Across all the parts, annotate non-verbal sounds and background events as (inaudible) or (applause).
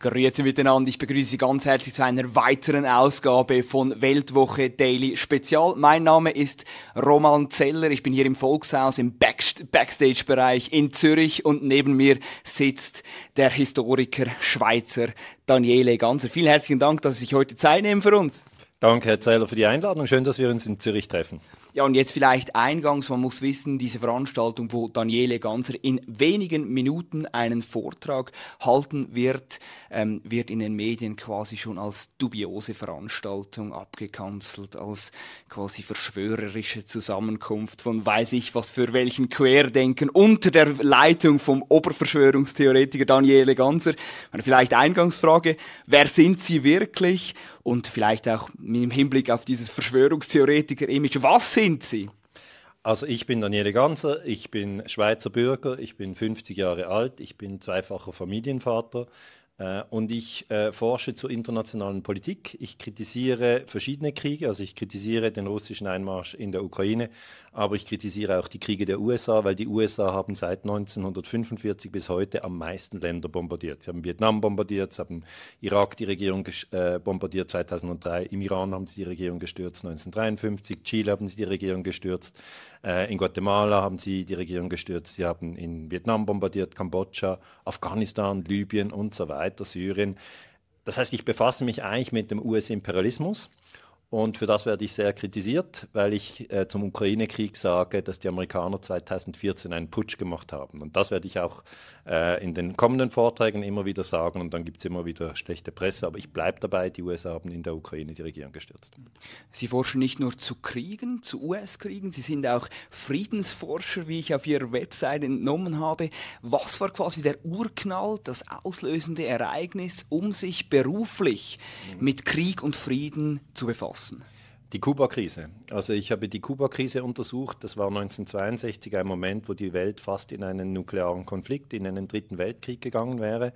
Grüezi miteinander, ich begrüße Sie ganz herzlich zu einer weiteren Ausgabe von Weltwoche Daily Spezial. Mein Name ist Roman Zeller, ich bin hier im Volkshaus im Backstage-Bereich in Zürich und neben mir sitzt der Historiker Schweizer Daniele Ganser. Vielen herzlichen Dank, dass Sie sich heute Zeit nehmen für uns. Danke, Herr Zeller, für die Einladung. Schön, dass wir uns in Zürich treffen. Ja, und jetzt vielleicht eingangs, man muss wissen, diese Veranstaltung, wo Daniele Ganser in wenigen Minuten einen Vortrag halten wird, ähm, wird in den Medien quasi schon als dubiose Veranstaltung abgekanzelt, als quasi verschwörerische Zusammenkunft von weiß ich was für welchen Querdenken unter der Leitung vom Oberverschwörungstheoretiker Daniele Ganser. Eine vielleicht Eingangsfrage, wer sind Sie wirklich? Und vielleicht auch im Hinblick auf dieses Verschwörungstheoretiker-Image, was sind Sie? Also ich bin Daniele Ganser, ich bin Schweizer Bürger, ich bin 50 Jahre alt, ich bin zweifacher Familienvater, und ich äh, forsche zur internationalen Politik. Ich kritisiere verschiedene Kriege, also ich kritisiere den russischen Einmarsch in der Ukraine, aber ich kritisiere auch die Kriege der USA, weil die USA haben seit 1945 bis heute am meisten Länder bombardiert. Sie haben Vietnam bombardiert, sie haben Irak die Regierung äh, bombardiert 2003, im Iran haben sie die Regierung gestürzt 1953, Chile haben sie die Regierung gestürzt, äh, in Guatemala haben sie die Regierung gestürzt, sie haben in Vietnam bombardiert, Kambodscha, Afghanistan, Libyen und so weiter, Syrien. Das heißt, ich befasse mich eigentlich mit dem US-Imperialismus und für das werde ich sehr kritisiert, weil ich äh, zum Ukraine-Krieg sage, dass die Amerikaner 2014 einen Putsch gemacht haben. Und das werde ich auch äh, in den kommenden Vorträgen immer wieder sagen. Und dann gibt es immer wieder schlechte Presse. Aber ich bleibe dabei, die USA haben in der Ukraine die Regierung gestürzt. Sie forschen nicht nur zu Kriegen, zu US-Kriegen, Sie sind auch Friedensforscher, wie ich auf Ihrer Website entnommen habe. Was war quasi der Urknall, das auslösende Ereignis, um sich beruflich mhm. mit Krieg und Frieden zu befassen? Lassen? Die Kuba-Krise. Also ich habe die Kuba-Krise untersucht. Das war 1962 ein Moment, wo die Welt fast in einen nuklearen Konflikt, in einen dritten Weltkrieg gegangen wäre.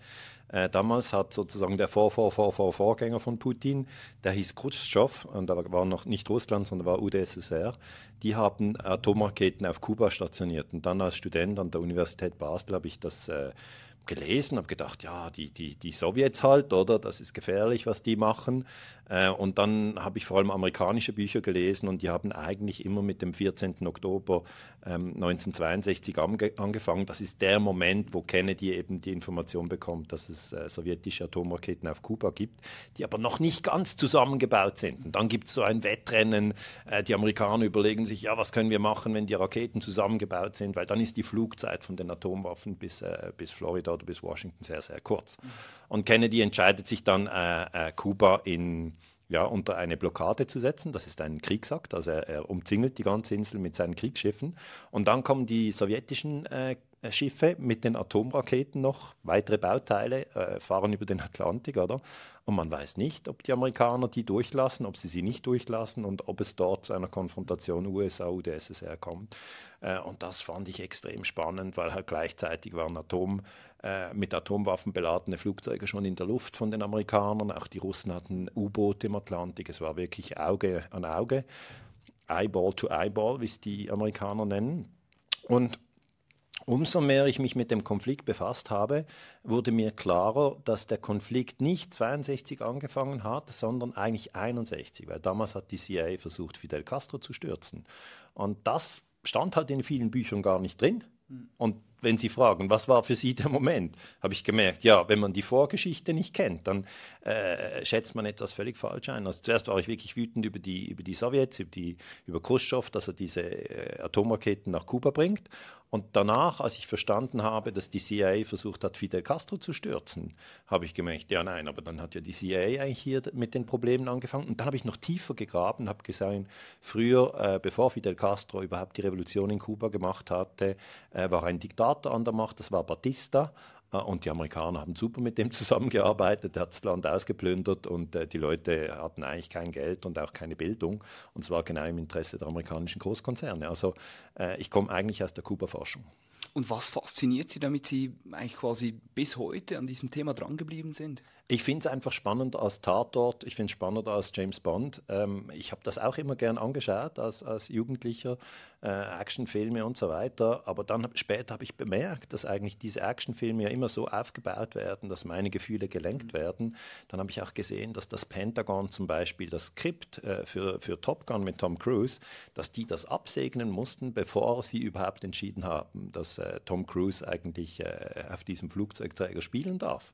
Äh, damals hat sozusagen der Vor -Vor -Vor -Vor Vorgänger von Putin, der hieß Khrushchev, und da war noch nicht Russland, sondern war UdSSR, die haben Atomraketen auf Kuba stationiert. Und dann als Student an der Universität Basel habe ich das äh, gelesen, habe gedacht, ja, die, die, die Sowjets halt, oder? Das ist gefährlich, was die machen. Äh, und dann habe ich vor allem amerikanische Bücher gelesen und die haben eigentlich immer mit dem 14. Oktober ähm, 1962 ange angefangen. Das ist der Moment, wo Kennedy eben die Information bekommt, dass es äh, sowjetische Atomraketen auf Kuba gibt, die aber noch nicht ganz zusammengebaut sind. Und dann gibt es so ein Wettrennen. Äh, die Amerikaner überlegen sich, ja, was können wir machen, wenn die Raketen zusammengebaut sind, weil dann ist die Flugzeit von den Atomwaffen bis, bis Florida oder bis Washington sehr, sehr kurz. Und Kennedy entscheidet sich dann, Kuba in ja, unter eine Blockade zu setzen. Das ist ein Kriegsakt, also er, er, umzingelt die ganze Insel mit seinen Kriegsschiffen. Und dann kommen die sowjetischen äh, Schiffe mit den Atomraketen noch, weitere Bauteile, äh, fahren über den Atlantik, oder? Und man weiß nicht, ob die Amerikaner die durchlassen, ob sie sie nicht durchlassen und ob es dort zu einer Konfrontation USA-UdSSR kommt. Äh, und das fand ich extrem spannend, weil halt gleichzeitig waren Atom, äh, mit Atomwaffen beladene Flugzeuge schon in der Luft von den Amerikanern. Auch die Russen hatten U-Boote im Atlantik. Es war wirklich Auge an Auge. Eyeball to Eyeball, wie es die Amerikaner nennen. Und Umso mehr ich mich mit dem Konflikt befasst habe, wurde mir klarer, dass der Konflikt nicht 62 angefangen hat, sondern eigentlich 61, weil damals hat die CIA versucht, Fidel Castro zu stürzen. Und das stand halt in vielen Büchern gar nicht drin. Und wenn Sie fragen, was war für Sie der Moment, habe ich gemerkt, ja, wenn man die Vorgeschichte nicht kennt, dann äh, schätzt man etwas völlig falsch ein. Also zuerst war ich wirklich wütend über die, über die Sowjets, über, die, über Khrushchev, dass er diese äh, Atomraketen nach Kuba bringt. Und danach, als ich verstanden habe, dass die CIA versucht hat, Fidel Castro zu stürzen, habe ich gemerkt, ja nein, aber dann hat ja die CIA eigentlich hier mit den Problemen angefangen. Und dann habe ich noch tiefer gegraben, habe gesagt, früher, äh, bevor Fidel Castro überhaupt die Revolution in Kuba gemacht hatte, äh, war ein Diktator an der Macht, das war Batista. Äh, und die Amerikaner haben super mit dem (laughs) zusammengearbeitet. Er hat das Land ausgeplündert und äh, die Leute hatten eigentlich kein Geld und auch keine Bildung. Und zwar genau im Interesse der amerikanischen Großkonzerne. Also äh, ich komme eigentlich aus der Kuba-Forschung. Und was fasziniert Sie, damit Sie eigentlich quasi bis heute an diesem Thema drangeblieben sind? Ich finde es einfach spannend als Tatort, ich finde es spannender als James Bond. Ähm, ich habe das auch immer gern angeschaut als, als Jugendlicher, äh, Actionfilme und so weiter. Aber dann später habe ich bemerkt, dass eigentlich diese Actionfilme ja immer so aufgebaut werden, dass meine Gefühle gelenkt mhm. werden. Dann habe ich auch gesehen, dass das Pentagon zum Beispiel das Skript äh, für, für Top Gun mit Tom Cruise, dass die das absegnen mussten, bevor sie überhaupt entschieden haben, dass äh, Tom Cruise eigentlich äh, auf diesem Flugzeugträger spielen darf.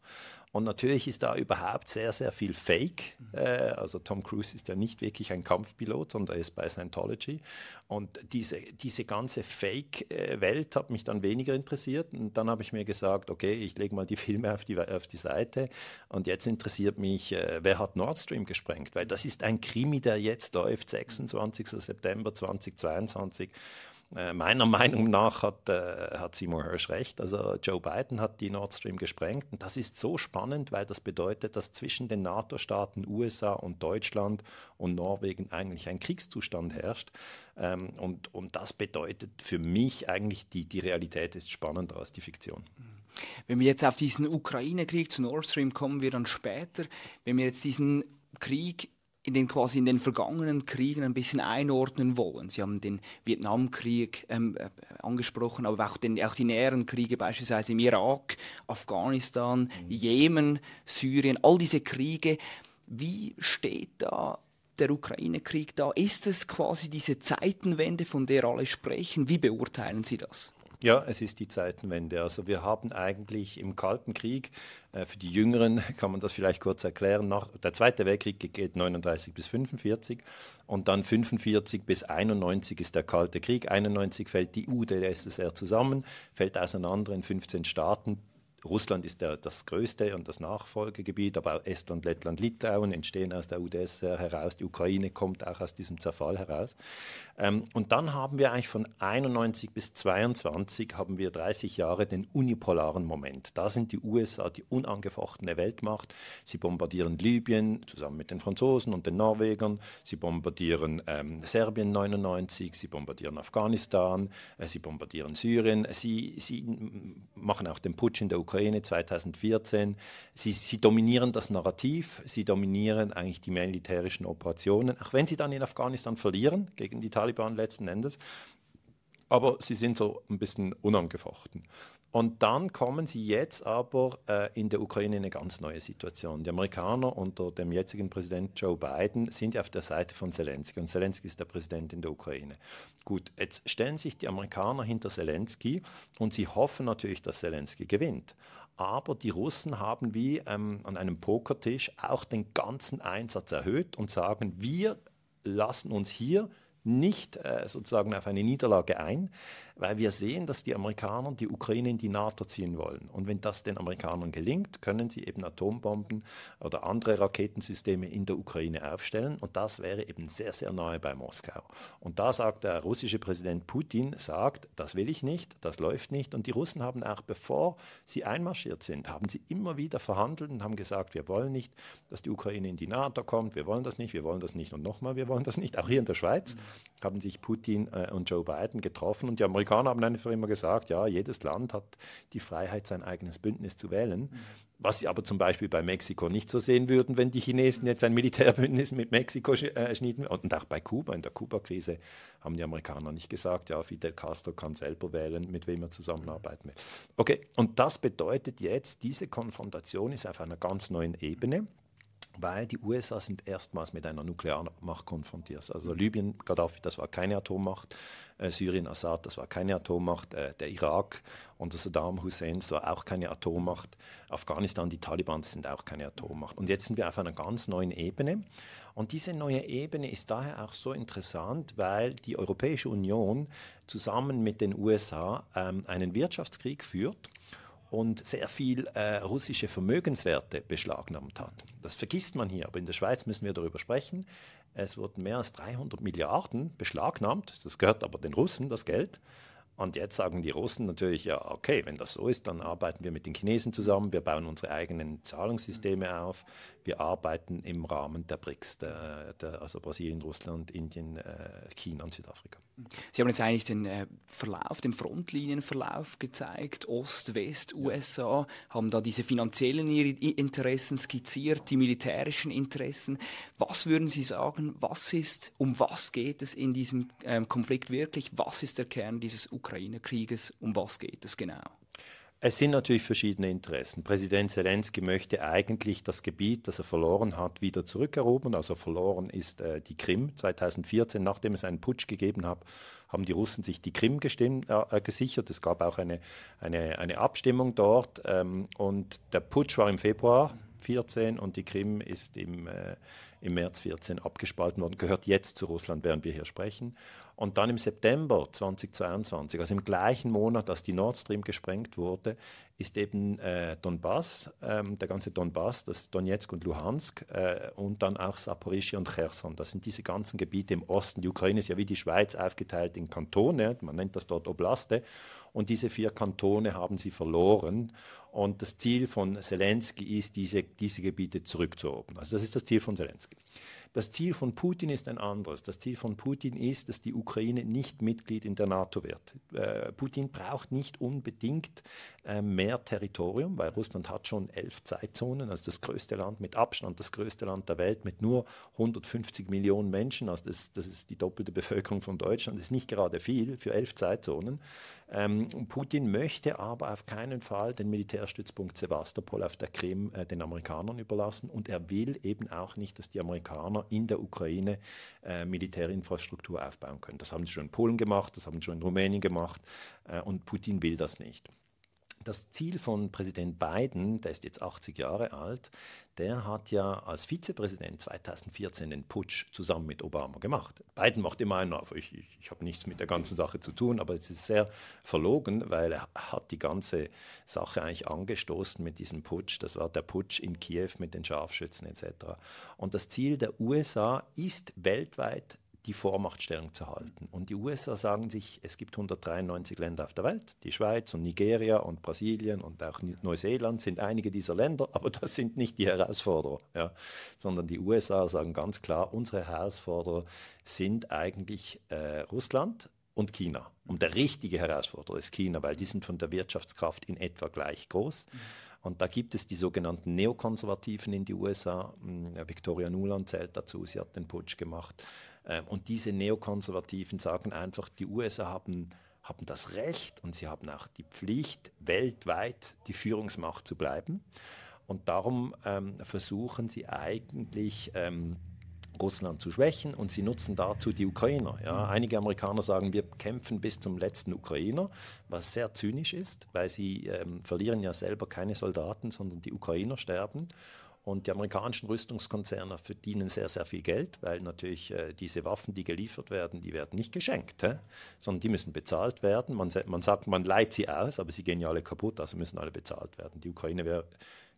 Und natürlich ist da überhaupt sehr, sehr viel Fake. Äh, also Tom Cruise ist ja nicht wirklich ein Kampfpilot, sondern er ist bei Scientology. Und diese, diese ganze Fake-Welt hat mich dann weniger interessiert. Und dann habe ich mir gesagt, okay, ich lege mal die (laughs) Filme auf die, auf die Seite. Und jetzt interessiert mich, äh, wer hat Nord Stream gesprengt? Weil das ist ein Krimi, der jetzt läuft, 26. September 2022. Äh, meiner (laughs) Meinung nach hat, äh, hat Seymour Hirsch recht. Also Joe Biden hat die Nord Stream gesprengt. Und das ist so spannend, weil das bedeutet, dass zwischen den NATO-Staaten USA und Deutschland und Norwegen eigentlich ein Kriegszustand herrscht. Ähm, und, und das bedeutet für mich eigentlich, die, die Realität ist spannender als die Fiktion. Wenn wir jetzt auf diesen Ukraine-Krieg zu Nord Stream kommen, wir dann später. Wenn wir jetzt diesen Krieg in den quasi in den vergangenen Kriegen ein bisschen einordnen wollen. Sie haben den Vietnamkrieg ähm, äh, angesprochen, aber auch, den, auch die näheren Kriege, beispielsweise im Irak, Afghanistan, mhm. Jemen, Syrien, all diese Kriege. Wie steht da der Ukraine-Krieg da? Ist es quasi diese Zeitenwende, von der alle sprechen? Wie beurteilen Sie das? Ja, es ist die Zeitenwende. Also wir haben eigentlich im Kalten Krieg, äh, für die Jüngeren (laughs) kann man das vielleicht kurz erklären, nach, der Zweite Weltkrieg geht 39 bis 45 und dann 45 bis 91 ist der Kalte Krieg. 91 fällt die UdSSR zusammen, fällt auseinander in 15 Staaten. Russland ist der, das größte und das Nachfolgegebiet, aber auch Estland, Lettland, Litauen entstehen aus der UdSSR heraus. Die Ukraine kommt auch aus diesem Zerfall heraus. Ähm, und dann haben wir eigentlich von 91 bis 22 haben wir 30 Jahre den unipolaren Moment. Da sind die USA die unangefochtene Weltmacht. Sie bombardieren Libyen zusammen mit den Franzosen und den Norwegern. Sie bombardieren ähm, Serbien 99. Sie bombardieren Afghanistan. Äh, sie bombardieren Syrien. Sie, sie machen auch den Putsch in der Ukraine Ukraine 2014. Sie, sie dominieren das Narrativ, sie dominieren eigentlich die militärischen Operationen, auch wenn sie dann in Afghanistan verlieren gegen die Taliban letzten Endes. Aber sie sind so ein bisschen unangefochten. Und dann kommen sie jetzt aber äh, in der Ukraine in eine ganz neue Situation. Die Amerikaner unter dem jetzigen Präsident Joe Biden sind auf der Seite von Zelensky und Zelensky ist der Präsident in der Ukraine. Gut, jetzt stellen sich die Amerikaner hinter Zelensky und sie hoffen natürlich, dass Zelensky gewinnt. Aber die Russen haben wie ähm, an einem Pokertisch auch den ganzen Einsatz erhöht und sagen, wir lassen uns hier nicht äh, sozusagen auf eine Niederlage ein weil wir sehen, dass die Amerikaner die Ukraine in die NATO ziehen wollen. Und wenn das den Amerikanern gelingt, können sie eben Atombomben oder andere Raketensysteme in der Ukraine aufstellen. Und das wäre eben sehr, sehr nahe bei Moskau. Und da sagt der russische Präsident Putin, sagt, das will ich nicht, das läuft nicht. Und die Russen haben auch, bevor sie einmarschiert sind, haben sie immer wieder verhandelt und haben gesagt, wir wollen nicht, dass die Ukraine in die NATO kommt, wir wollen das nicht, wir wollen das nicht und nochmal, wir wollen das nicht. Auch hier in der Schweiz haben sich Putin äh, und Joe Biden getroffen und die Amerikaner Amerikaner haben einfach immer gesagt, ja, jedes Land hat die Freiheit, sein eigenes Bündnis zu wählen. Mhm. Was sie aber zum Beispiel bei Mexiko nicht so sehen würden, wenn die Chinesen jetzt ein Militärbündnis mit Mexiko äh, schnieden. Und auch bei Kuba, in der Kuba-Krise, haben die Amerikaner nicht gesagt, ja, Fidel Castro kann selber wählen, mit wem er zusammenarbeiten will. Okay, und das bedeutet jetzt, diese Konfrontation ist auf einer ganz neuen Ebene weil die USA sind erstmals mit einer Nuklearmacht konfrontiert. Also Libyen, Gaddafi, das war keine Atommacht, äh, Syrien, Assad, das war keine Atommacht, äh, der Irak unter Saddam Hussein, das war auch keine Atommacht, Afghanistan, die Taliban, das sind auch keine Atommacht. Und jetzt sind wir auf einer ganz neuen Ebene. Und diese neue Ebene ist daher auch so interessant, weil die Europäische Union zusammen mit den USA ähm, einen Wirtschaftskrieg führt und sehr viel äh, russische Vermögenswerte beschlagnahmt hat. Das vergisst man hier, aber in der Schweiz müssen wir darüber sprechen. Es wurden mehr als 300 Milliarden beschlagnahmt, das gehört aber den Russen, das Geld. Und jetzt sagen die Russen natürlich, ja, okay, wenn das so ist, dann arbeiten wir mit den Chinesen zusammen, wir bauen unsere eigenen Zahlungssysteme auf, wir arbeiten im Rahmen der BRICS, der, der, also Brasilien, Russland, Indien, äh, China und Südafrika. Sie haben jetzt eigentlich den äh, Verlauf, den Frontlinienverlauf gezeigt, Ost, West, USA, haben da diese finanziellen Interessen skizziert, die militärischen Interessen. Was würden Sie sagen, was ist, um was geht es in diesem ähm, Konflikt wirklich? Was ist der Kern dieses Ukraine-Krieges? Um was geht es genau? Es sind natürlich verschiedene Interessen. Präsident Zelensky möchte eigentlich das Gebiet, das er verloren hat, wieder zurückerobern. Also verloren ist äh, die Krim 2014, nachdem es einen Putsch gegeben hat, haben die Russen sich die Krim gestimmt, äh, gesichert. Es gab auch eine, eine, eine Abstimmung dort ähm, und der Putsch war im Februar 2014 und die Krim ist im, äh, im März 2014 abgespalten worden, gehört jetzt zu Russland, während wir hier sprechen. Und dann im September 2022, also im gleichen Monat, als die Nord Stream gesprengt wurde, ist eben äh, Donbass, ähm, der ganze Donbass, das Donetsk und Luhansk äh, und dann auch Saporischia und Cherson. Das sind diese ganzen Gebiete im Osten. Die Ukraine ist ja wie die Schweiz aufgeteilt in Kantone, man nennt das dort Oblaste. Und diese vier Kantone haben sie verloren. Und das Ziel von Zelensky ist, diese, diese Gebiete zurückzuerobern. Also das ist das Ziel von Zelensky. Das Ziel von Putin ist ein anderes. Das Ziel von Putin ist, dass die Ukraine nicht Mitglied in der NATO wird. Äh, Putin braucht nicht unbedingt äh, mehr Territorium, weil Russland hat schon elf Zeitzonen, also das größte Land mit Abstand, das größte Land der Welt mit nur 150 Millionen Menschen. Also das, das ist die doppelte Bevölkerung von Deutschland. Das ist nicht gerade viel für elf Zeitzonen. Ähm, Putin möchte aber auf keinen Fall den Militärstützpunkt Sevastopol auf der Krim äh, den Amerikanern überlassen und er will eben auch nicht, dass die Amerikaner in der Ukraine äh, Militärinfrastruktur aufbauen können. Das haben sie schon in Polen gemacht, das haben sie schon in Rumänien gemacht äh, und Putin will das nicht das Ziel von Präsident Biden, der ist jetzt 80 Jahre alt, der hat ja als Vizepräsident 2014 den Putsch zusammen mit Obama gemacht. Biden macht immer einen auf, ich, ich, ich habe nichts mit der ganzen Sache zu tun, aber es ist sehr verlogen, weil er hat die ganze Sache eigentlich angestoßen mit diesem Putsch. Das war der Putsch in Kiew mit den Scharfschützen etc. Und das Ziel der USA ist weltweit die Vormachtstellung zu halten. Und die USA sagen sich, es gibt 193 Länder auf der Welt, die Schweiz und Nigeria und Brasilien und auch Neuseeland sind einige dieser Länder, (laughs) aber das sind nicht die Herausforderer, ja, sondern die USA sagen ganz klar, unsere Herausforderer sind eigentlich äh, Russland und China. Und der richtige Herausforderer ist China, weil die sind von der Wirtschaftskraft in etwa gleich groß. Und da gibt es die sogenannten Neokonservativen in die USA. Hm, Victoria Nuland zählt dazu, sie hat den Putsch gemacht. Ähm, und diese Neokonservativen sagen einfach, die USA haben, haben das Recht und sie haben auch die Pflicht, weltweit die Führungsmacht zu bleiben. Und darum ähm, versuchen sie eigentlich, ähm, Russland zu schwächen und sie nutzen dazu die Ukrainer. Ja. Einige Amerikaner sagen, wir kämpfen bis zum letzten Ukrainer, was sehr zynisch ist, weil sie ähm, verlieren ja selber keine Soldaten, sondern die Ukrainer sterben. Und die amerikanischen Rüstungskonzerne verdienen sehr, sehr viel Geld, weil natürlich äh, diese Waffen, die geliefert werden, die werden nicht geschenkt, hä? sondern die müssen bezahlt werden. Man, man sagt, man leiht sie aus, aber sie gehen ja alle kaputt, also müssen alle bezahlt werden. Die Ukraine wäre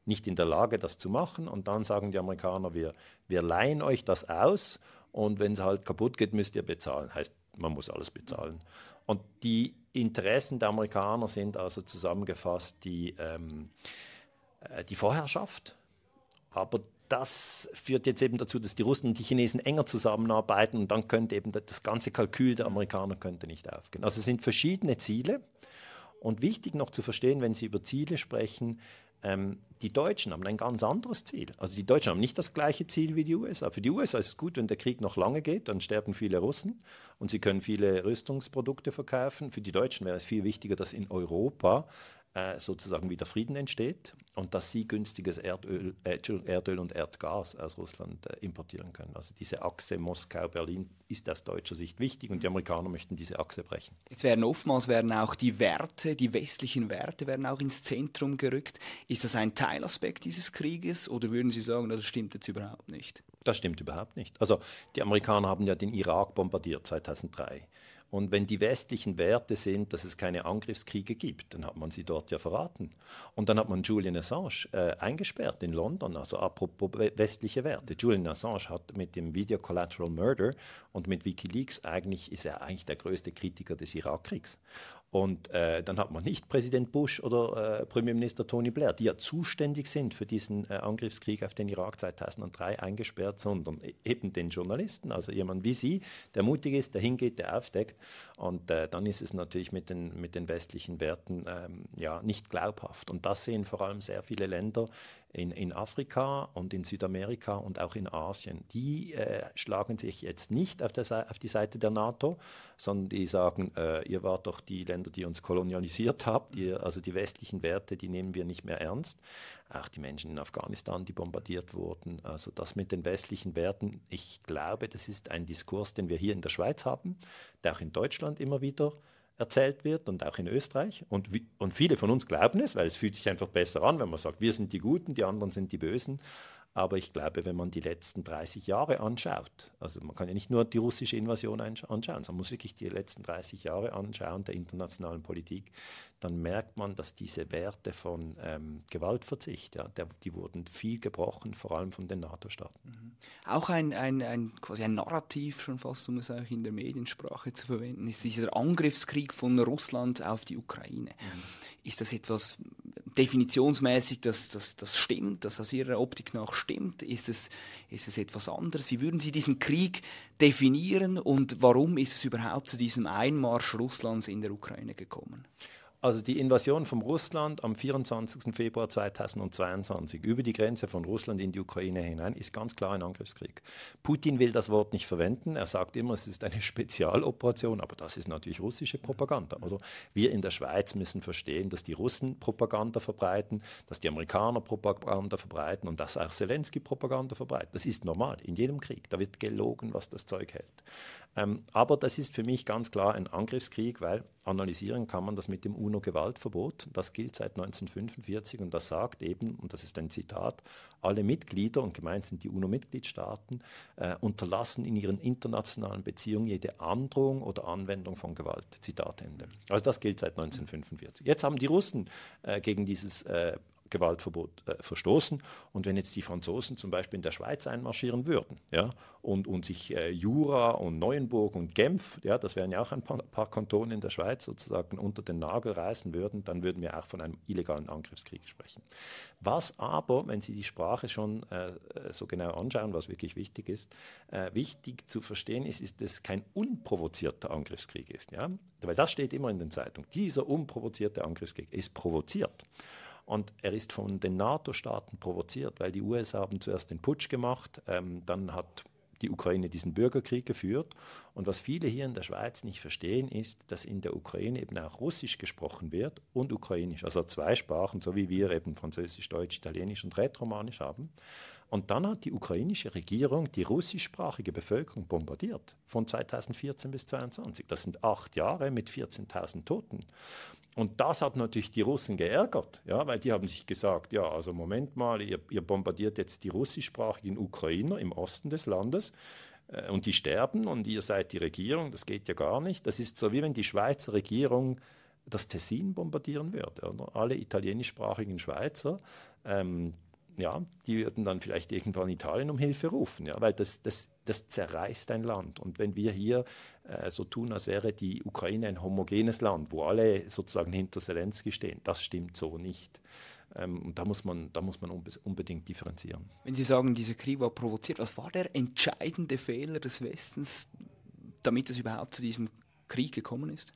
nicht in der Lage, das zu machen. Und dann sagen die Amerikaner, wir, wir leihen euch das aus und wenn es halt kaputt geht, müsst ihr bezahlen. Heißt, man muss alles bezahlen. Und die Interessen der Amerikaner sind also zusammengefasst die, ähm, äh, die Vorherrschaft aber das führt jetzt eben dazu, dass die Russen und die Chinesen enger zusammenarbeiten und dann könnte eben das ganze Kalkül der Amerikaner könnte nicht aufgehen. Also es sind verschiedene Ziele und wichtig noch zu verstehen, wenn Sie über Ziele sprechen, ähm, die Deutschen haben ein ganz anderes Ziel. Also die Deutschen haben nicht das gleiche Ziel wie die USA. Für die USA ist es gut, wenn der Krieg noch lange geht, dann sterben viele Russen und sie können viele Rüstungsprodukte verkaufen. Für die Deutschen wäre es viel wichtiger, dass in Europa äh, sozusagen wieder Frieden entsteht und dass sie günstiges Erdöl, äh, Erdöl und Erdgas aus Russland äh, importieren können. Also diese Achse Moskau-Berlin ist aus deutscher Sicht wichtig und die Amerikaner möchten diese Achse brechen. Jetzt werden oftmals werden auch die Werte, die westlichen Werte werden auch ins Zentrum gerückt. Ist das ein Teilaspekt dieses Krieges oder würden Sie sagen, das stimmt jetzt überhaupt nicht? Das stimmt überhaupt nicht. Also die Amerikaner haben ja den Irak bombardiert 2003. Und wenn die westlichen Werte sind, dass es keine Angriffskriege gibt, dann hat man sie dort ja verraten. Und dann hat man Julian Assange äh, eingesperrt in London, also apropos westliche Werte. Julian Assange hat mit dem Video Collateral Murder und mit Wikileaks eigentlich, ist er eigentlich der größte Kritiker des Irakkriegs. Und äh, dann hat man nicht Präsident Bush oder äh, Premierminister Tony Blair, die ja zuständig sind für diesen äh, Angriffskrieg auf den Irak 2003 eingesperrt, sondern eben den Journalisten, also jemand wie Sie, der mutig ist, der hingeht, der aufdeckt. Und äh, dann ist es natürlich mit den, mit den westlichen Werten ähm, ja, nicht glaubhaft. Und das sehen vor allem sehr viele Länder in, in Afrika und in Südamerika und auch in Asien. Die äh, schlagen sich jetzt nicht auf, der, auf, die Seite der NATO, sondern die sagen, äh, ihr wart doch die Länder, die uns kolonialisiert habt, ihr, also die westlichen Werte, die nehmen wir nicht mehr ernst. Auch die Menschen in Afghanistan, die bombardiert wurden. Also das mit den westlichen Werten, ich glaube, das ist ein Diskurs, den wir hier in der Schweiz haben, der auch in Deutschland immer wieder erzählt wird und auch in Österreich. Und, und viele von uns glauben es, weil es fühlt sich einfach besser an, wenn man sagt, wir sind die Guten, die anderen sind die Bösen. Aber ich glaube, wenn man die letzten 30 Jahre anschaut, also man kann ja nicht nur die russische Invasion anschauen, sondern man muss wirklich die letzten 30 Jahre anschauen der internationalen Politik, dann merkt man, dass diese Werte von ähm, Gewaltverzicht, ja, der, die wurden viel gebrochen, vor allem von den NATO-Staaten. Mhm. Auch ein, ein, ein, quasi ein Narrativ, schon fast um es auch in der Mediensprache zu verwenden, ist dieser Angriffskrieg von Russland auf die Ukraine. Mhm. Ist das etwas definitionsmäßig, dass das, stimmt, dass aus Ihrer Optik nach stimmt? Ist es, ist es etwas anderes? Wie würden Sie diesen Krieg definieren und warum ist es überhaupt zu diesem Einmarsch Russlands in der Ukraine gekommen? Also die Invasion von Russland am 24. Februar 2022 über die Grenze von Russland in die Ukraine hinein ist ganz klar ein Angriffskrieg. Putin will das Wort nicht verwenden. Er sagt immer, es ist eine (laughs) Spezialoperation, aber das ist natürlich russische Propaganda. Oder? Wir in der Schweiz müssen verstehen, dass die Russen Propaganda verbreiten, dass die Amerikaner Propaganda verbreiten und dass auch Zelensky Propaganda verbreitet. Das ist normal in jedem Krieg. Da wird gelogen, was das Zeug hält. Ähm, aber das ist für mich ganz klar ein Angriffskrieg, weil analysieren kann man das mit dem UNO-Gewaltverbot. Das gilt seit 1945 und das sagt eben, und das ist ein Zitat, alle Mitglieder, und gemeint sind die UNO-Mitgliedstaaten, äh, unterlassen in ihren internationalen Beziehungen jede Androhung oder Anwendung von Gewalt. Zitat Ende. Also das gilt seit 1945. Jetzt haben die Russen äh, gegen dieses äh, Gewaltverbot äh, verstoßen. Und wenn jetzt die Franzosen zum Beispiel in der Schweiz einmarschieren würden ja, und, und sich äh, Jura und Neuenburg und Genf, ja, das wären ja auch ein paar, paar, Kantone in der Schweiz, sozusagen unter den Nagel reißen würden, dann würden wir auch von einem illegalen Angriffskrieg sprechen. Was aber, wenn Sie die Sprache schon äh, so genau anschauen, was wirklich wichtig ist, äh, wichtig zu verstehen ist, ist, dass es kein unprovozierter Angriffskrieg ist. Ja? Weil das steht immer in den Zeitungen. Dieser unprovozierte Angriffskrieg ist provoziert. Und er ist von den NATO-Staaten provoziert, weil die USA haben zuerst den Putsch gemacht, ähm, dann hat die Ukraine diesen Bürgerkrieg geführt. Und was viele hier in der Schweiz nicht verstehen, ist, dass in der Ukraine eben auch Russisch gesprochen wird und Ukrainisch. Also zwei Sprachen, so wie wir eben Französisch, Deutsch, Italienisch und Rätoromanisch haben. Und dann hat die ukrainische Regierung die russischsprachige Bevölkerung bombardiert, von 2014 bis 2022. Das sind acht Jahre mit 14.000 Toten. Und das hat natürlich die Russen geärgert, ja, weil die haben sich gesagt, ja, also Moment mal, ihr, ihr bombardiert jetzt die russischsprachigen Ukrainer im Osten des Landes äh, und die sterben und ihr seid die Regierung, das geht ja gar nicht. Das ist so, wie wenn die Schweizer Regierung das Tessin bombardieren würde. Oder? Alle italienischsprachigen Schweizer ähm, ja, die würden dann vielleicht irgendwann Italien um Hilfe rufen, ja, weil das, das, das zerreißt ein Land. Und wenn wir hier äh, so tun, als wäre die Ukraine ein homogenes Land, wo alle sozusagen hinter Zelensky stehen, das stimmt so nicht. Ähm, und da muss man, da muss man unbedingt differenzieren. Wenn Sie sagen, dieser Krieg war provoziert, was war der entscheidende Fehler des Westens, damit es überhaupt zu diesem Krieg gekommen ist?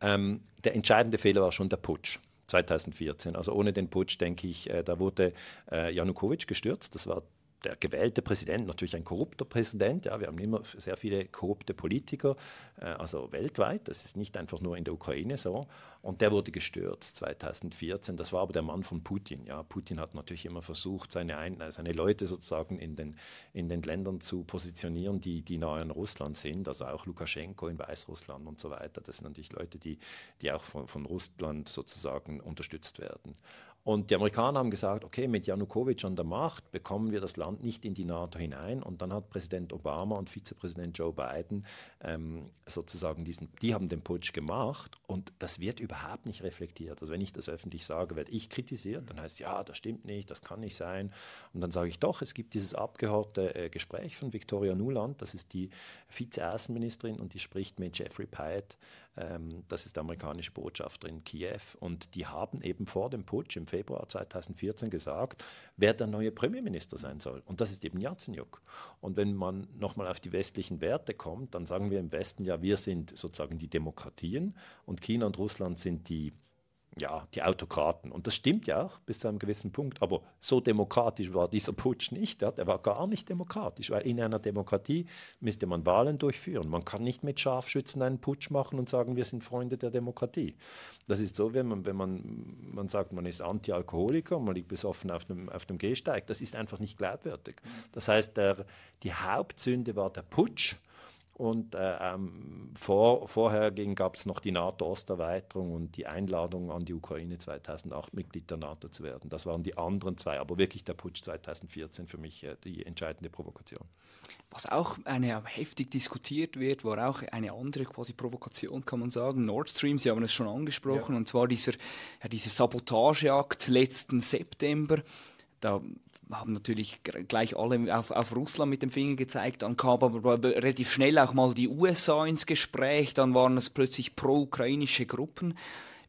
Ähm, der entscheidende Fehler war schon der Putsch. 2014. Also ohne den Putsch, denke ich, äh, da wurde äh, Janukowitsch gestürzt. Das war der gewählte Präsident, natürlich ein korrupter Präsident. Ja, wir haben immer sehr viele korrupte Politiker, äh, also weltweit. Das ist nicht einfach nur in der Ukraine so. Und der wurde gestürzt 2014. Das war aber der Mann von Putin. Ja, Putin hat natürlich immer versucht, seine, Ein seine Leute sozusagen in den, in den Ländern zu positionieren, die, die nahe an Russland sind. Also auch Lukaschenko in Weißrussland und so weiter. Das sind natürlich Leute, die, die auch von, von Russland sozusagen unterstützt werden. Und die Amerikaner haben gesagt, okay, mit Janukowitsch an der Macht bekommen wir das Land nicht in die NATO hinein. Und dann hat Präsident Obama und Vizepräsident Joe Biden ähm, sozusagen diesen, die haben den Putsch gemacht und das wird überhaupt nicht reflektiert. Also wenn ich das öffentlich sage, werde ich kritisiert, dann heißt ja, das stimmt nicht, das kann nicht sein. Und dann sage ich doch, es gibt dieses abgehörte äh, Gespräch von Victoria Nuland, das ist die Vize-Außenministerin und die spricht mit Jeffrey Pyatt, ähm, das ist der amerikanische Botschafter in Kiew. Und die haben eben vor dem Putsch im Februar 2014 gesagt, wer der neue Premierminister sein soll. Und das ist eben Yatsenyuk. Und wenn man nochmal auf die westlichen Werte kommt, dann sagen wir im Westen ja, wir sind sozusagen die Demokratien und China und Russland sind die ja, die Autokraten. Und das stimmt ja auch bis zu einem gewissen Punkt. Aber so demokratisch war dieser Putsch nicht. Ja? Der war gar nicht demokratisch, weil in einer Demokratie müsste man Wahlen durchführen. Man kann nicht mit Scharfschützen einen Putsch machen und sagen, wir sind Freunde der Demokratie. Das ist so, wenn man, wenn man, man sagt, man ist Anti-Alkoholiker, man liegt besoffen auf dem, auf dem Gehsteig. Das ist einfach nicht glaubwürdig. Das heißt, der, die Hauptsünde war der Putsch und äh, ähm, vor, vorher gab es noch die NATO-Osterweiterung und die Einladung an die Ukraine 2008 Mitglied der NATO zu werden. Das waren die anderen zwei, aber wirklich der Putsch 2014 für mich äh, die entscheidende Provokation. Was auch eine heftig diskutiert wird, war auch eine andere quasi Provokation, kann man sagen. Nord Stream, Sie haben es schon angesprochen, ja. und zwar dieser, ja, dieser Sabotageakt letzten September. Da haben natürlich gleich alle auf, auf Russland mit dem Finger gezeigt. Dann kam aber relativ schnell auch mal die USA ins Gespräch. Dann waren es plötzlich pro-ukrainische Gruppen.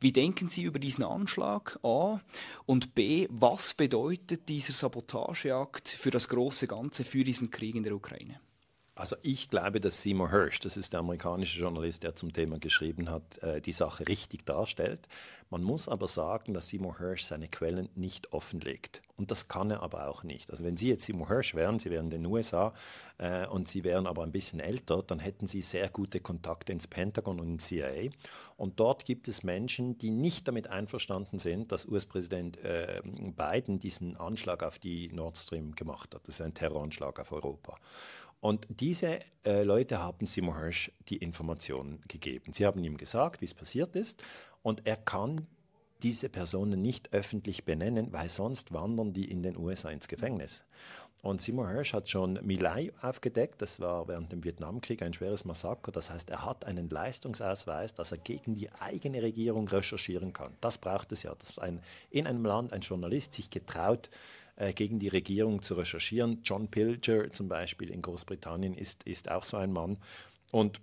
Wie denken Sie über diesen Anschlag? A. Und B. Was bedeutet dieser Sabotageakt für das große Ganze, für diesen Krieg in der Ukraine? Also ich glaube, dass Seymour Hirsch, das ist der amerikanische Journalist, der zum Thema geschrieben hat, äh, die Sache richtig darstellt. Man muss aber sagen, dass Seymour Hirsch seine Quellen nicht offenlegt. Und das kann er aber auch nicht. Also wenn Sie jetzt Seymour Hirsch wären, Sie wären in den USA äh, und Sie wären aber ein bisschen älter, dann hätten Sie sehr gute Kontakte ins Pentagon und ins CIA. Und dort gibt es Menschen, die nicht damit einverstanden sind, dass US-Präsident äh, Biden diesen Anschlag auf die Nord Stream gemacht hat. Das ist ein Terroranschlag auf Europa. Und diese äh, Leute haben Seymour Hirsch die Informationen gegeben. Sie haben ihm gesagt, wie es passiert ist, und er kann diese Personen nicht öffentlich benennen, weil sonst wandern die in den USA ins Gefängnis. Und Seymour Hirsch hat schon Milai aufgedeckt, das war während dem Vietnamkrieg ein schweres Massaker. Das heißt, er hat einen Leistungsausweis, dass er gegen die eigene Regierung recherchieren kann. Das braucht es ja, dass ein, in einem Land ein Journalist sich getraut, äh, gegen die Regierung zu recherchieren. John Pilger zum Beispiel in Großbritannien ist, ist auch so ein Mann. Und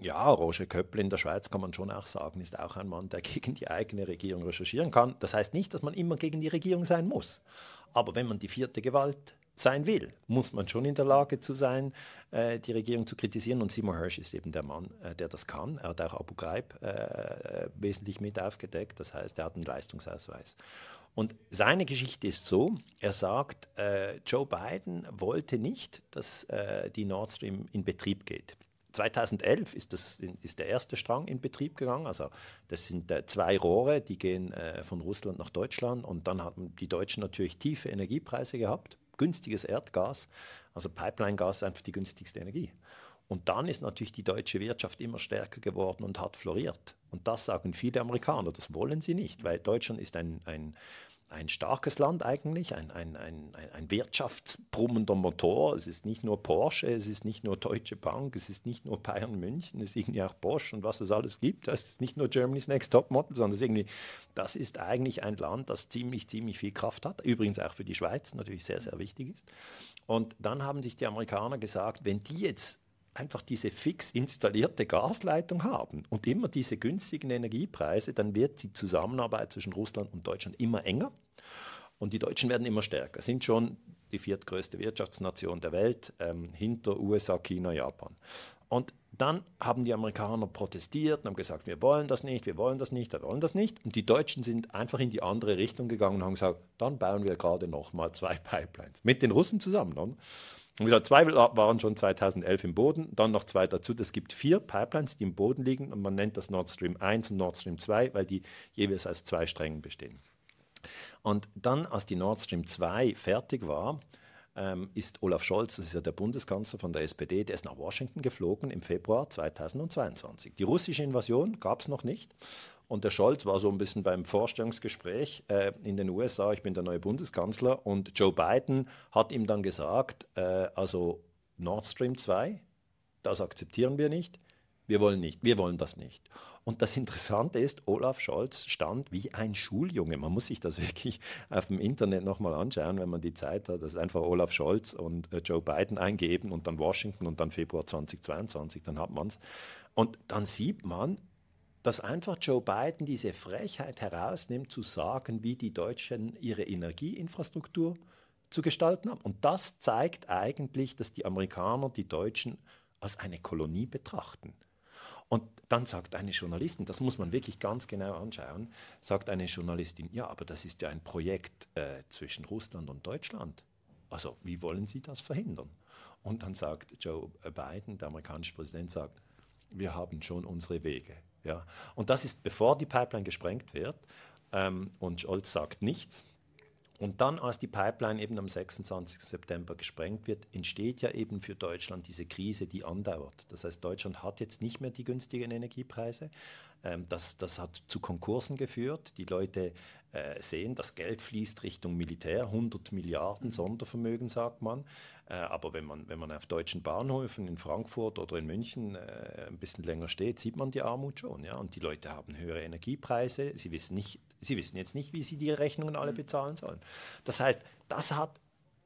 ja, Roger Köppel in der Schweiz kann man schon auch sagen, ist auch ein Mann, der (laughs) gegen die eigene Regierung recherchieren kann. Das heißt nicht, dass man immer gegen die Regierung sein muss. Aber wenn man die vierte Gewalt sein will, muss man schon in der Lage zu sein, äh, die Regierung zu kritisieren. Und Seymour Hirsch ist eben der Mann, äh, der das kann. Er hat auch Abu Ghraib äh, äh wesentlich mit aufgedeckt. Das heißt, er hat einen Leistungsausweis. Und seine Geschichte ist so, er sagt, äh, Joe Biden wollte nicht, dass äh, die Nord Stream in Betrieb geht. 2011 ist, das, ist der erste Strang in Betrieb gegangen. Also das sind äh, zwei Rohre, die gehen äh, von Russland nach Deutschland. Und dann haben die Deutschen natürlich tiefe Energiepreise gehabt, günstiges Erdgas. Also Pipeline-Gas ist einfach die günstigste Energie. Und dann ist natürlich die deutsche Wirtschaft immer stärker geworden und hat floriert. Und das sagen viele Amerikaner, das wollen sie nicht, weil Deutschland ist ein, ein, ein starkes Land eigentlich, ein, ein, ein, ein wirtschaftsbrummender Motor. Es ist nicht nur Porsche, es ist nicht nur Deutsche Bank, es ist nicht nur Bayern München, es ist irgendwie auch Bosch und was es alles gibt. Das ist nicht nur Germany's Next Top Model, sondern es irgendwie, das ist eigentlich ein Land, das ziemlich, ziemlich viel Kraft hat. Übrigens auch für die Schweiz natürlich sehr, sehr wichtig ist. Und dann haben sich die Amerikaner gesagt, wenn die jetzt einfach diese fix installierte Gasleitung haben und immer diese günstigen Energiepreise, dann wird die Zusammenarbeit zwischen Russland und Deutschland immer enger und die Deutschen werden immer stärker, sind schon die viertgrößte Wirtschaftsnation der Welt, ähm, hinter USA, China, Japan. Und dann haben die Amerikaner protestiert und haben gesagt, wir wollen das nicht, wir wollen das nicht, wir wollen das nicht. Und die Deutschen sind einfach in die andere Richtung gegangen und haben gesagt, dann bauen wir gerade nochmal zwei (laughs) Pipelines mit den Russen zusammen. Oder? Und gesagt, zwei waren schon 2011 im Boden, dann noch zwei dazu. Es gibt vier Pipelines, die im Boden liegen und man nennt das Nord Stream 1 und Nord Stream 2, weil die jeweils aus zwei Strängen bestehen. Und dann, als die Nord Stream 2 fertig war, ähm, ist Olaf Scholz, das ist ja der Bundeskanzler von der SPD, der ist nach Washington geflogen im Februar 2022. Die russische Invasion gab es noch nicht. Und der Scholz war so ein bisschen beim Vorstellungsgespräch äh, in den USA, ich bin der neue Bundeskanzler, und Joe Biden hat ihm dann gesagt, äh, also Nord Stream 2, das akzeptieren wir nicht, wir wollen nicht, wir wollen das nicht. Und das Interessante ist, Olaf Scholz stand wie ein Schuljunge. Man muss sich das (laughs) wirklich auf dem Internet nochmal anschauen, wenn man die Zeit hat. Das ist einfach Olaf Scholz und äh, Joe Biden eingeben und dann Washington und dann Februar 2022, dann hat man es. Und dann sieht man, dass einfach Joe Biden diese Frechheit herausnimmt, zu sagen, wie die Deutschen ihre Energieinfrastruktur zu gestalten haben. Und das zeigt eigentlich, dass die Amerikaner die Deutschen als eine Kolonie betrachten. Und dann sagt eine Journalistin, das muss man wirklich ganz genau anschauen, sagt eine Journalistin, ja, aber das ist ja ein Projekt äh, zwischen Russland und Deutschland. Also wie wollen Sie das verhindern? Und dann sagt Joe Biden, der amerikanische Präsident, sagt, wir haben schon unsere Wege. Ja. Und das ist, bevor die Pipeline gesprengt wird. Ähm, und Scholz sagt nichts. Und dann, als die Pipeline eben am 26. September gesprengt wird, entsteht ja eben für Deutschland diese Krise, die andauert. Das heißt, Deutschland hat jetzt nicht mehr die günstigen Energiepreise. Ähm, das, das hat zu Konkursen geführt. Die Leute äh, sehen, das Geld fließt Richtung Militär, 100 Milliarden mhm. Sondervermögen, sagt man. Äh, aber wenn man, wenn man auf deutschen Bahnhöfen in Frankfurt oder in München äh, ein bisschen länger steht, sieht man die Armut schon. Ja? Und die Leute haben höhere Energiepreise. Sie wissen, nicht, sie wissen jetzt nicht, wie sie die Rechnungen alle mhm. bezahlen sollen. Das heißt, das hat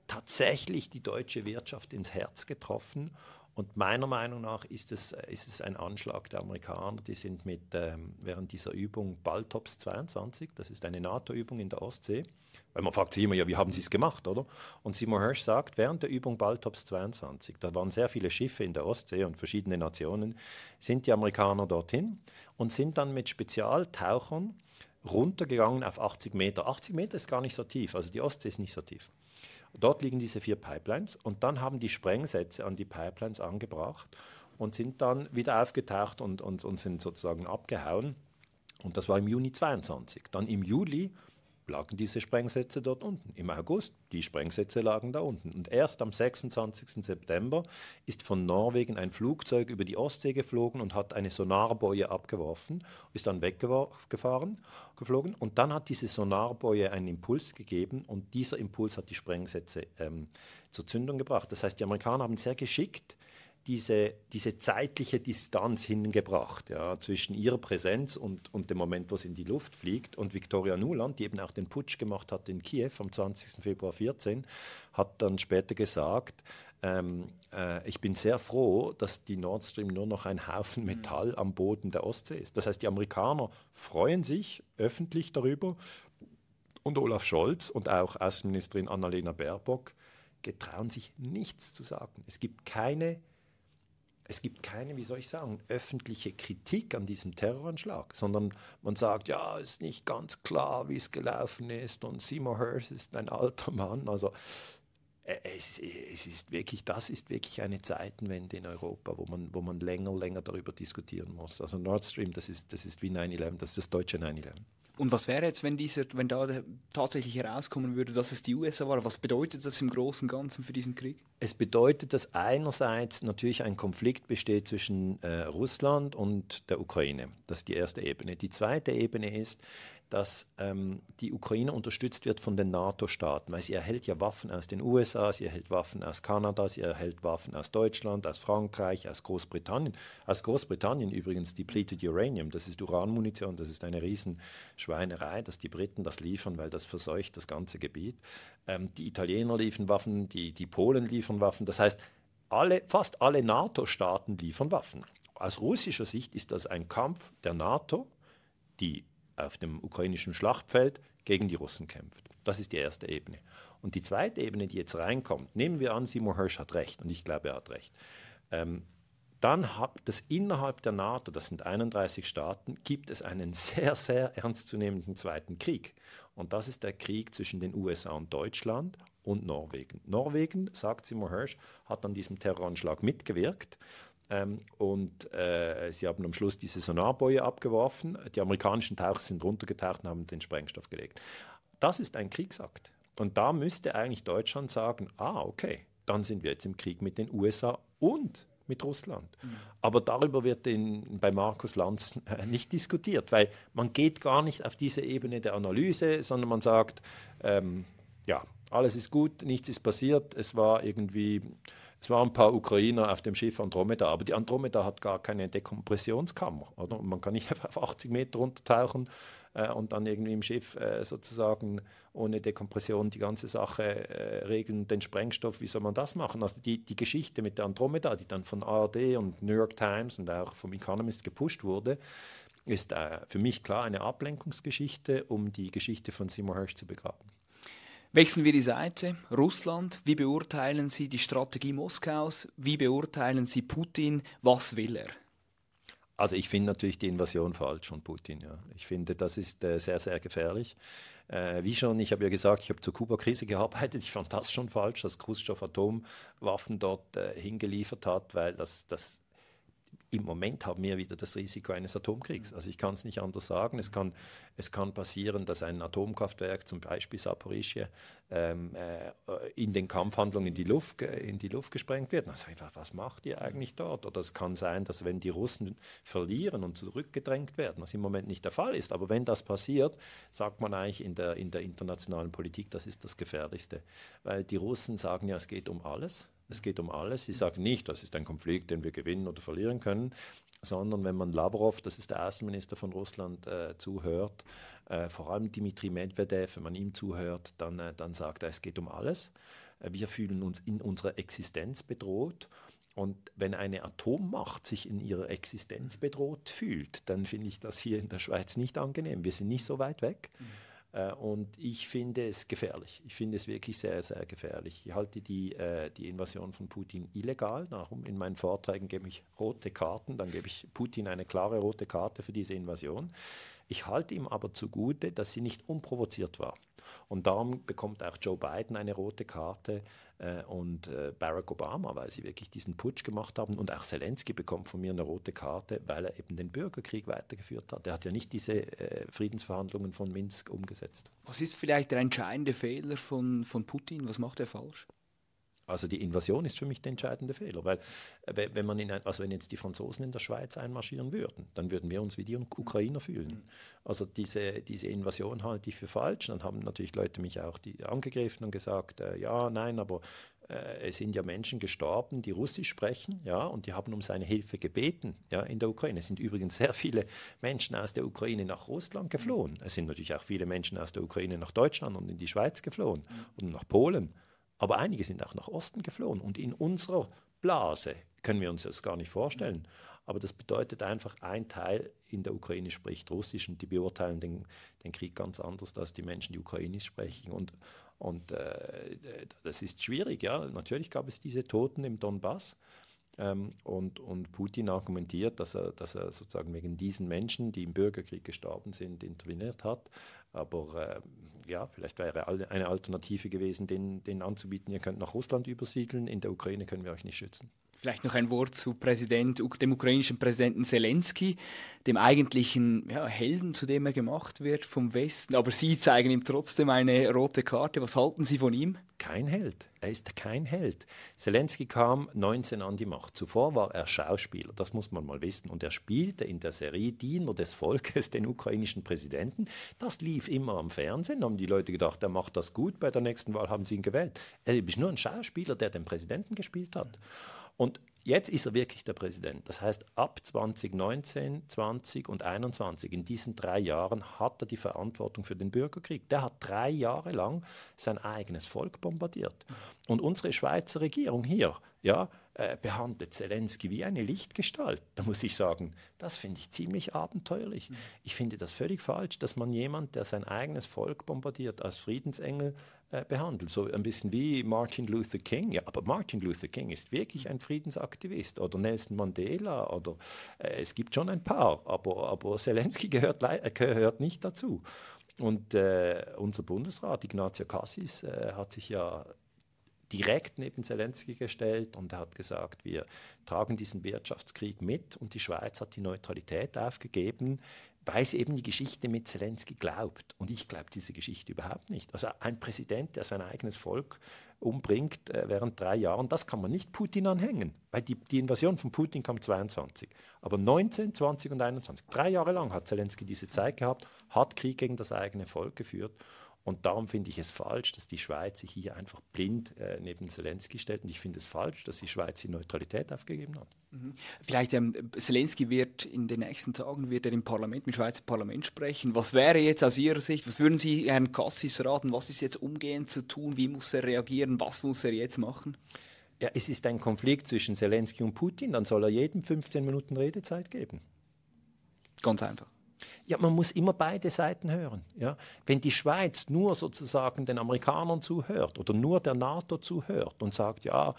tatsächlich die deutsche Wirtschaft ins Herz getroffen. Und meiner Meinung nach ist es, ist es ein Anschlag der Amerikaner, die sind mit ähm, während dieser Übung Baltops 22, das ist eine NATO-Übung in der Ostsee, weil man fragt sich immer, ja, wie haben sie es gemacht, oder? Und Simon Hirsch sagt, während der Übung Baltops 22, da waren sehr viele Schiffe in der Ostsee und verschiedene Nationen, sind die Amerikaner dorthin und sind dann mit Spezialtauchern runtergegangen auf 80 Meter. 80 Meter ist gar nicht so tief, also die Ostsee ist nicht so tief. Dort liegen diese vier Pipelines und dann haben die Sprengsätze an die Pipelines angebracht und sind dann wieder aufgetaucht und, und, und sind sozusagen abgehauen. Und das war im Juni 22. Dann im Juli lagen diese Sprengsätze dort unten. Im August, die Sprengsätze lagen da unten. Und erst am 26. September ist von Norwegen ein Flugzeug über die Ostsee geflogen und hat eine Sonarboje abgeworfen, ist dann weggefahren, geflogen. Und dann hat diese Sonarboje einen Impuls gegeben und dieser Impuls hat die Sprengsätze ähm, zur Zündung gebracht. Das heißt, die Amerikaner haben sehr geschickt diese, diese zeitliche Distanz hingebracht ja, zwischen ihrer Präsenz und, und dem Moment, wo sie in die Luft fliegt. Und Viktoria Nuland, die eben auch den Putsch gemacht hat in Kiew am 20. Februar 2014, hat dann später gesagt, ähm, äh, ich bin sehr froh, dass die Nord Stream nur noch ein Haufen mhm. Metall am Boden der Ostsee ist. Das heißt, die Amerikaner freuen sich öffentlich darüber und Olaf Scholz und auch Außenministerin Annalena Baerbock getrauen sich nichts zu sagen. Es gibt keine es gibt keine, wie soll ich sagen, öffentliche Kritik an diesem Terroranschlag, sondern man sagt, ja, es ist nicht ganz klar, wie es gelaufen ist und Seymour Hirsch ist ein alter Mann. Also äh, es, es, ist wirklich, das ist wirklich eine Zeitenwende in Europa, wo man, wo man länger, länger darüber diskutieren muss. Also Nord Stream, das ist, das ist wie 9-11, das ist das deutsche 9-11. Und was wäre jetzt, wenn, dieser, wenn da tatsächlich herauskommen würde, dass es die USA war? Was bedeutet das im Großen und Ganzen für diesen Krieg? Es bedeutet, dass einerseits natürlich ein Konflikt besteht zwischen äh, Russland und der Ukraine. Das ist die erste Ebene. Die zweite Ebene ist, dass ähm, die Ukraine unterstützt wird von den NATO-Staaten, weil sie erhält ja Waffen aus den USA, sie erhält Waffen aus Kanada, sie erhält Waffen aus Deutschland, aus Frankreich, aus Großbritannien. Aus Großbritannien übrigens depleted Uranium, das ist Uranmunition, das ist eine Riesenschweinerei, dass die Briten das liefern, weil das verseucht das ganze Gebiet. Ähm, die Italiener liefern Waffen, die, die Polen liefern Waffen, das heißt, alle, fast alle NATO-Staaten liefern Waffen. Aus russischer Sicht ist das ein Kampf der NATO, die auf dem ukrainischen Schlachtfeld gegen die Russen kämpft. Das ist die erste Ebene. Und die zweite Ebene, die jetzt reinkommt, nehmen wir an, Seymour Hirsch hat recht, und ich glaube, er hat recht. Ähm, dann hat es innerhalb der NATO, das sind 31 Staaten, gibt es einen sehr, sehr ernstzunehmenden zweiten Krieg. Und das ist der Krieg zwischen den USA und Deutschland und Norwegen. Norwegen, sagt Seymour Hirsch, hat an diesem Terroranschlag mitgewirkt. Ähm, und äh, sie haben am Schluss diese Sonarboje abgeworfen. Die amerikanischen Taucher sind runtergetaucht und haben den Sprengstoff gelegt. Das ist ein Kriegsakt. Und da müsste eigentlich Deutschland sagen, ah, okay, dann sind wir jetzt im Krieg mit den USA und mit Russland. Mhm. Aber darüber wird in, bei Markus Lanz äh, nicht diskutiert, weil man geht gar nicht auf diese Ebene der Analyse, sondern man sagt, ähm, ja, alles ist gut, nichts ist passiert, es war irgendwie es waren ein paar Ukrainer auf dem Schiff Andromeda, aber die Andromeda hat gar keine Dekompressionskammer. Oder? Man kann nicht (laughs) auf 80 Meter runtertauchen äh, und dann irgendwie im Schiff äh, sozusagen ohne Dekompression die ganze Sache äh, regeln, den Sprengstoff, wie soll man das machen? Also die, die Geschichte mit der Andromeda, die dann von ARD und New York Times und auch vom Economist gepusht wurde, ist äh, für mich klar eine Ablenkungsgeschichte, um die Geschichte von Seymour Hersh zu begraben. Wechseln wir die Seite. Russland, wie beurteilen Sie die Strategie Moskaus? Wie beurteilen Sie Putin? Was will er? Also ich finde natürlich die Invasion falsch von Putin. Ja. Ich finde, das ist äh, sehr, sehr gefährlich. Äh, wie schon, ich habe ja gesagt, ich habe zur Kuba-Krise (laughs) gearbeitet. Ich fand das schon falsch, dass Khrushchev Atomwaffen dort äh, hingeliefert hat, weil das, das im Moment haben wir wieder das Risiko eines Atomkriegs. Also ich kann es nicht anders sagen. Es kann, es kann passieren, dass ein Atomkraftwerk, zum Beispiel Saporischje, ähm, äh, in den Kampfhandlungen in die Luft, in die Luft gesprengt wird. Also, was macht ihr eigentlich dort? Oder es kann sein, dass wenn die Russen verlieren und zurückgedrängt werden, was im Moment nicht der Fall ist, aber wenn das passiert, sagt man eigentlich in der, in der internationalen Politik, das ist das Gefährlichste. Weil die Russen sagen ja, es geht um alles. Es geht um alles. Sie sagen nicht, das ist ein Konflikt, den wir gewinnen oder verlieren können, sondern wenn man Lavrov, das ist der Außenminister von Russland, äh, zuhört, äh, vor allem Dmitri Medvedev, wenn man ihm zuhört, dann, äh, dann sagt er, es geht um alles. Äh, wir fühlen uns in unserer Existenz bedroht. Und wenn eine Atommacht sich in ihrer Existenz bedroht fühlt, dann finde ich das hier in der Schweiz nicht angenehm. Wir sind nicht so weit weg. Mhm. Äh, und ich finde es gefährlich. Ich finde es wirklich sehr, sehr gefährlich. Ich halte die, äh, die Invasion von Putin illegal. Darum in meinen Vorträgen gebe ich rote Karten. Dann gebe ich Putin eine klare rote Karte für diese Invasion. Ich halte ihm aber zugute, dass sie nicht unprovoziert war. Und darum bekommt auch Joe Biden eine rote Karte äh, und äh, Barack Obama, weil sie wirklich diesen Putsch gemacht haben. Und auch Zelensky bekommt von mir eine rote Karte, weil er eben den Bürgerkrieg weitergeführt hat. Er hat ja nicht diese äh, Friedensverhandlungen von Minsk umgesetzt. Was ist vielleicht der entscheidende Fehler von, von Putin? Was macht er falsch? Also die Invasion ist für mich der entscheidende Fehler, weil äh, wenn man in ein, also wenn jetzt die Franzosen in der Schweiz einmarschieren würden, dann würden wir uns wie die Ukrainer fühlen. Also diese, diese Invasion halte ich für falsch. Dann haben natürlich Leute mich auch die angegriffen und gesagt, äh, ja, nein, aber äh, es sind ja Menschen gestorben, die Russisch sprechen, ja, und die haben um seine Hilfe gebeten, ja, in der Ukraine. Es sind übrigens sehr viele Menschen aus der Ukraine nach Russland geflohen. Es sind natürlich auch viele Menschen aus der Ukraine nach Deutschland und in die Schweiz geflohen und nach Polen. Aber einige sind auch nach Osten geflohen. Und in unserer Blase können wir uns das gar nicht vorstellen. Aber das bedeutet einfach, ein Teil in der Ukraine spricht Russisch und die beurteilen den, den Krieg ganz anders als die Menschen, die Ukrainisch sprechen. Und, und äh, das ist schwierig. Ja. Natürlich gab es diese Toten im Donbass. Ähm, und, und Putin argumentiert, dass er, dass er sozusagen wegen diesen Menschen, die im Bürgerkrieg gestorben sind, interveniert hat. Aber äh, ja, vielleicht wäre eine Alternative gewesen, den, den anzubieten, ihr könnt nach Russland übersiedeln, in der Ukraine können wir euch nicht schützen. Vielleicht noch ein Wort zu Präsident, dem ukrainischen Präsidenten Zelensky, dem eigentlichen ja, Helden, zu dem er gemacht wird vom Westen. Aber Sie zeigen ihm trotzdem eine rote Karte. Was halten Sie von ihm? Kein Held. Er ist kein Held. Zelensky kam 19 an die Macht. Zuvor war er Schauspieler, das muss man mal wissen. Und er spielte in der Serie Diener des Volkes den ukrainischen Präsidenten. Das lief immer am Fernsehen. Da haben die Leute gedacht, er macht das gut. Bei der nächsten Wahl haben sie ihn gewählt. Er ist nur ein Schauspieler, der den Präsidenten gespielt hat. Und jetzt ist er wirklich der Präsident. Das heißt, ab 2019, 20 und 21, in diesen drei Jahren, hat er die Verantwortung für den Bürgerkrieg. Der hat drei Jahre lang sein eigenes Volk bombardiert. Und unsere Schweizer Regierung hier, ja, äh, behandelt Zelensky wie eine Lichtgestalt. Da muss ich sagen, das finde ich ziemlich abenteuerlich. Ich finde das völlig falsch, dass man jemand, der sein eigenes Volk bombardiert, als Friedensengel äh, behandelt. So ein bisschen wie Martin Luther King. Ja, aber Martin Luther King ist wirklich ein Friedensaktivist oder Nelson Mandela oder äh, es gibt schon ein paar, aber, aber Zelensky gehört, äh, gehört nicht dazu. Und äh, unser Bundesrat Ignazio Cassis äh, hat sich ja direkt neben Zelensky gestellt und hat gesagt, wir tragen diesen Wirtschaftskrieg mit und die Schweiz hat die Neutralität aufgegeben, weil sie eben die Geschichte mit Zelensky glaubt. Und ich glaube diese Geschichte überhaupt nicht. Also ein Präsident, der sein eigenes Volk umbringt äh, während drei Jahren, das kann man nicht Putin anhängen, weil die, die Invasion von Putin kam 22. Aber 19, 20 und 21, drei Jahre lang hat Zelensky diese Zeit gehabt, hat Krieg gegen das eigene Volk geführt und darum finde ich es falsch, dass die Schweiz sich hier einfach blind äh, neben Zelensky stellt. Und ich finde es falsch, dass die Schweiz die Neutralität aufgegeben hat. Mhm. Vielleicht ähm, Zelensky wird in den nächsten Tagen wird er im Parlament, im Schweizer Parlament sprechen. Was wäre jetzt aus Ihrer Sicht, was würden Sie Herrn Cassis raten? Was ist jetzt umgehend zu tun? Wie muss er reagieren? Was muss er jetzt machen? Ja, es ist ein Konflikt zwischen Zelensky und Putin. Dann soll er jedem 15 Minuten Redezeit geben. Ganz einfach. Ja, man muss immer beide Seiten hören. Ja? Wenn die Schweiz nur sozusagen den Amerikanern zuhört oder nur der NATO zuhört und sagt, ja,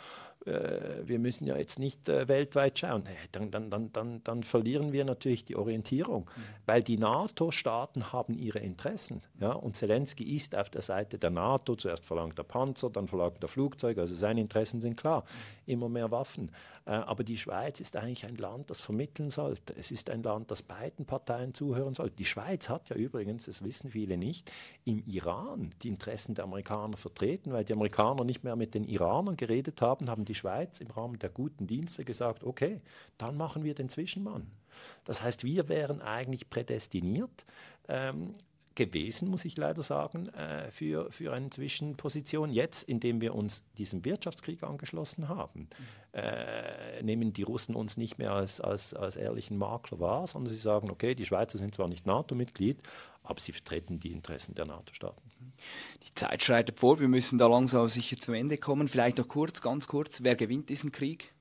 wir müssen ja jetzt nicht äh, weltweit schauen, dann, dann, dann, dann, dann verlieren wir natürlich die Orientierung, mhm. weil die NATO-Staaten haben ihre Interessen. Ja? Und Zelensky ist auf der Seite der NATO, zuerst verlangt er Panzer, dann verlangt er Flugzeuge, also seine Interessen sind klar, mhm. immer mehr Waffen. Äh, aber die Schweiz ist eigentlich ein Land, das vermitteln sollte. Es ist ein Land, das beiden Parteien zuhören sollte. Die Schweiz hat ja übrigens, das wissen viele nicht, im Iran die Interessen der Amerikaner vertreten, weil die Amerikaner nicht mehr mit den Iranern geredet haben, haben die Schweiz im Rahmen der guten Dienste gesagt, okay, dann machen wir den Zwischenmann. Das heißt, wir wären eigentlich prädestiniert, ähm, gewesen, muss ich leider sagen, äh, für, für eine Zwischenposition. Jetzt, indem wir uns diesem Wirtschaftskrieg angeschlossen haben, äh, nehmen die Russen uns nicht mehr als, als, als ehrlichen Makler wahr, sondern sie sagen, okay, die Schweizer sind zwar nicht NATO-Mitglied, aber sie vertreten die Interessen der NATO-Staaten. Die Zeit schreitet vor, wir müssen da langsam sicher zum Ende kommen. Vielleicht noch kurz, ganz kurz, wer gewinnt diesen Krieg?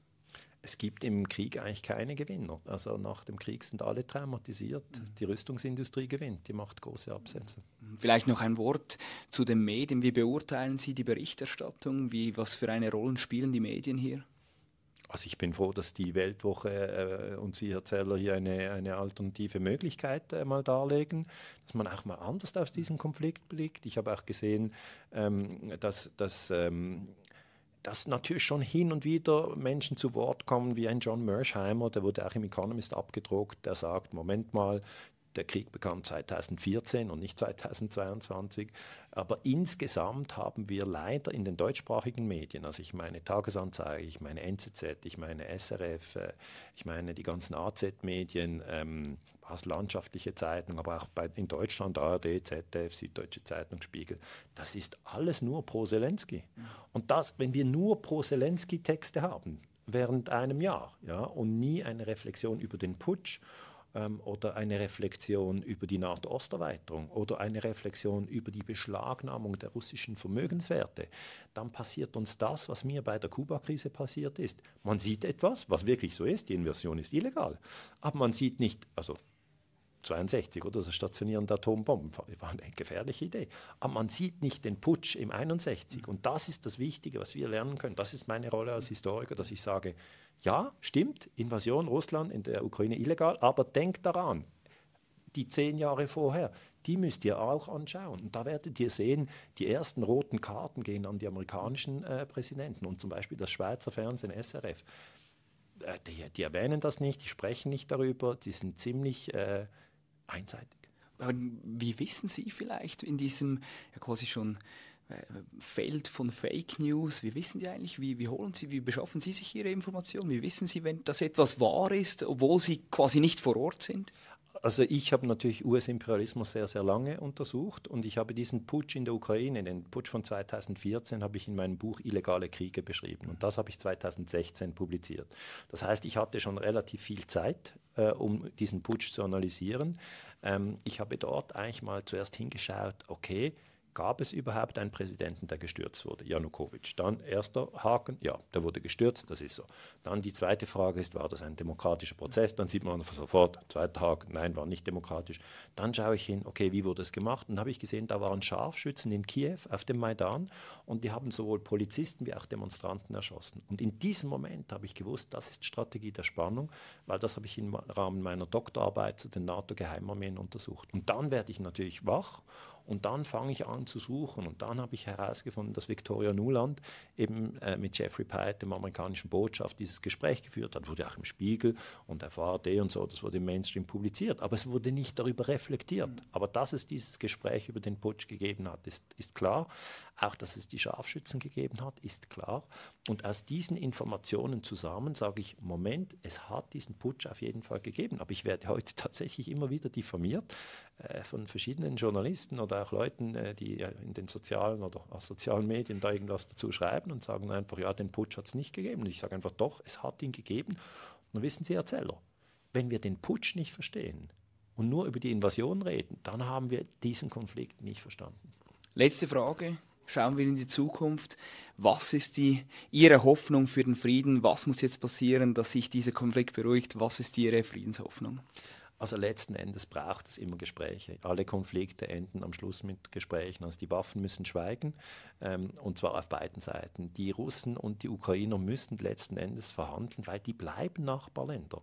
es gibt im Krieg eigentlich keine Gewinner. Also nach dem Krieg sind alle traumatisiert. Mhm. Die Rüstungsindustrie gewinnt, die macht große Absätze. Vielleicht noch ein Wort zu den Medien. Wie beurteilen Sie die Berichterstattung? Wie, was für eine Rolle spielen die Medien hier? Also ich bin froh, dass die Weltwoche äh, und Sie, Herr Zeller, hier eine, eine alternative Möglichkeit äh, mal darlegen, dass man auch mal anders aus diesem Konflikt blickt. Ich habe auch gesehen, ähm, dass, dass ähm, dass natürlich schon hin und wieder Menschen zu Wort kommen, wie ein John Mersheimer, der wurde auch im Economist abgedruckt, der sagt, Moment mal, der Krieg begann 2014 und nicht 2022. Aber insgesamt haben wir leider in den deutschsprachigen Medien, also ich meine Tagesanzeige, ich meine NZZ, ich meine SRF, äh, ich meine die ganzen AZ-Medien, ähm, landschaftliche Zeitung, aber auch bei, in Deutschland ARD, ZDF, Süddeutsche Zeitung, Spiegel, das ist alles nur pro Zelensky. Und das, wenn wir nur pro Zelensky-Texte haben, während einem Jahr, ja, und nie eine Reflexion über den Putsch ähm, oder eine Reflexion über die Nordosterweiterung oder eine Reflexion über die Beschlagnahmung der russischen Vermögenswerte, dann passiert uns das, was mir bei der Kuba-Krise passiert ist. Man sieht etwas, was wirklich so ist, die Inversion ist illegal, aber man sieht nicht, also 62 oder das Stationieren der Atombomben war eine gefährliche Idee. Aber man sieht nicht den Putsch im 61 und das ist das Wichtige, was wir lernen können. Das ist meine Rolle als Historiker, dass ich sage, ja, stimmt, Invasion Russland in der Ukraine illegal, aber denkt daran, die zehn Jahre vorher, die müsst ihr auch anschauen. Und da werdet ihr sehen, die ersten roten Karten gehen an die amerikanischen äh, Präsidenten und zum Beispiel das Schweizer Fernsehen SRF. Äh, die, die, erwähnen das nicht, die sprechen nicht darüber, die sind ziemlich äh, einseitig. Wie wissen Sie vielleicht in diesem ja quasi schon äh, Feld von Fake News. Wie wissen Sie eigentlich, wie, wie holen Sie, wie beschaffen Sie sich Ihre Informationen? Wie wissen Sie, wenn das etwas wahr ist, obwohl Sie quasi nicht vor Ort sind? Also ich habe natürlich US-Imperialismus sehr, sehr lange untersucht und ich habe diesen Putsch in der Ukraine, den Putsch von 2014, habe ich in meinem Buch Illegale Kriege beschrieben und das habe ich 2016 publiziert. Das heißt, ich hatte schon relativ viel Zeit, äh, um diesen Putsch zu analysieren. Ähm, ich habe dort eigentlich mal zuerst hingeschaut, okay, Gab es überhaupt einen Präsidenten, der gestürzt wurde? Janukowitsch. Dann erster Haken, ja, der wurde gestürzt, das ist so. Dann die zweite Frage ist, war das ein demokratischer Prozess? Dann sieht man sofort, zweiter Haken, nein, war nicht demokratisch. Dann schaue ich hin, okay, wie wurde es gemacht? Und habe ich gesehen, da waren Scharfschützen in Kiew auf dem Maidan und die haben sowohl Polizisten wie auch Demonstranten erschossen. Und in diesem Moment habe ich gewusst, das ist Strategie der Spannung, weil das habe ich im Rahmen meiner Doktorarbeit zu den NATO-Geheimarmeen untersucht. Und dann werde ich natürlich wach Und dann fange ich an zu suchen und dann habe ich herausgefunden, dass Victoria Nuland eben äh, mit Jeffrey Pyatt, dem amerikanischen Botschaft, dieses Gespräch geführt hat. Wurde auch im Spiegel und der VAD und so, das wurde im Mainstream publiziert. Aber es wurde nicht darüber reflektiert. Aber dass es dieses Gespräch über den Putsch gegeben hat, ist, ist klar. Auch, dass es die Scharfschützen gegeben hat, ist klar. Und aus diesen Informationen zusammen sage ich, Moment, es hat diesen Putsch auf jeden Fall gegeben. Aber ich werde heute (laughs) tatsächlich immer wieder diffamiert äh, von verschiedenen Journalisten oder auch Leuten, äh, die äh, in den sozialen oder sozialen Medien da irgendwas dazu schreiben und sagen einfach, ja, den Putsch hat es nicht gegeben. Und ich sage einfach, doch, es hat ihn gegeben. Und dann wissen Sie, Erzähler, wenn wir den Putsch nicht verstehen und nur über die Invasion reden, dann haben wir diesen Konflikt nicht verstanden. Letzte Frage. Schauen wir in die Zukunft. Was ist die, Ihre Hoffnung für den Frieden? Was muss jetzt passieren, dass sich dieser Konflikt beruhigt? Was ist Ihre Friedenshoffnung? Also letzten Endes braucht es immer Gespräche. Alle Konflikte enden am Schluss mit Gesprächen. Also die Waffen müssen schweigen ähm, und zwar auf beiden Seiten. Die Russen und die Ukrainer müssen letzten Endes verhandeln, weil die bleiben Nachbarländer.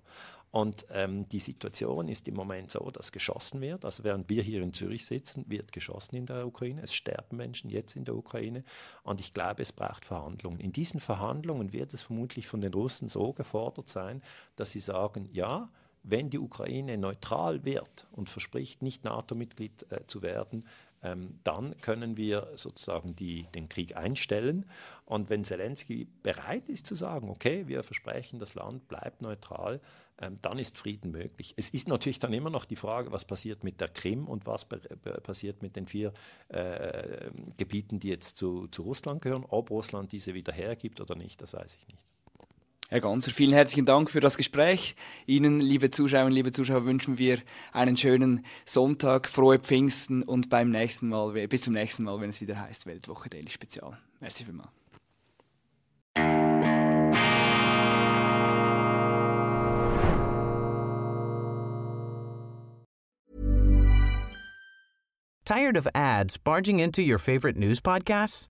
Und ähm, die Situation ist im Moment so, dass geschossen wird. Also während wir hier in Zürich sitzen, wird geschossen in der Ukraine. Es sterben Menschen jetzt in der Ukraine. Und ich glaube, es braucht Verhandlungen. In diesen Verhandlungen wird es vermutlich von den Russen so gefordert sein, dass sie sagen, ja, wenn die Ukraine neutral wird und verspricht, nicht NATO-Mitglied äh, zu werden, ähm, dann können wir sozusagen die, den Krieg einstellen. Und wenn Zelensky bereit ist zu sagen, okay, wir versprechen, das Land bleibt neutral, ähm, dann ist Frieden möglich. Es ist natürlich dann immer noch die Frage, was passiert mit der Krim und was passiert mit den vier äh, Gebieten, die jetzt zu, zu Russland gehören. Ob Russland diese wieder hergibt oder nicht, das weiß ich nicht. Herr Ganser, vielen herzlichen Dank für das Gespräch. Ihnen, liebe Zuschauerinnen, liebe Zuschauer, wünschen wir einen schönen Sonntag, frohe Pfingsten und beim nächsten Mal, bis zum nächsten Mal, wenn es wieder heißt Weltwoche Daily Spezial. Merci vielmals. Tired of ads barging into your favorite news podcasts?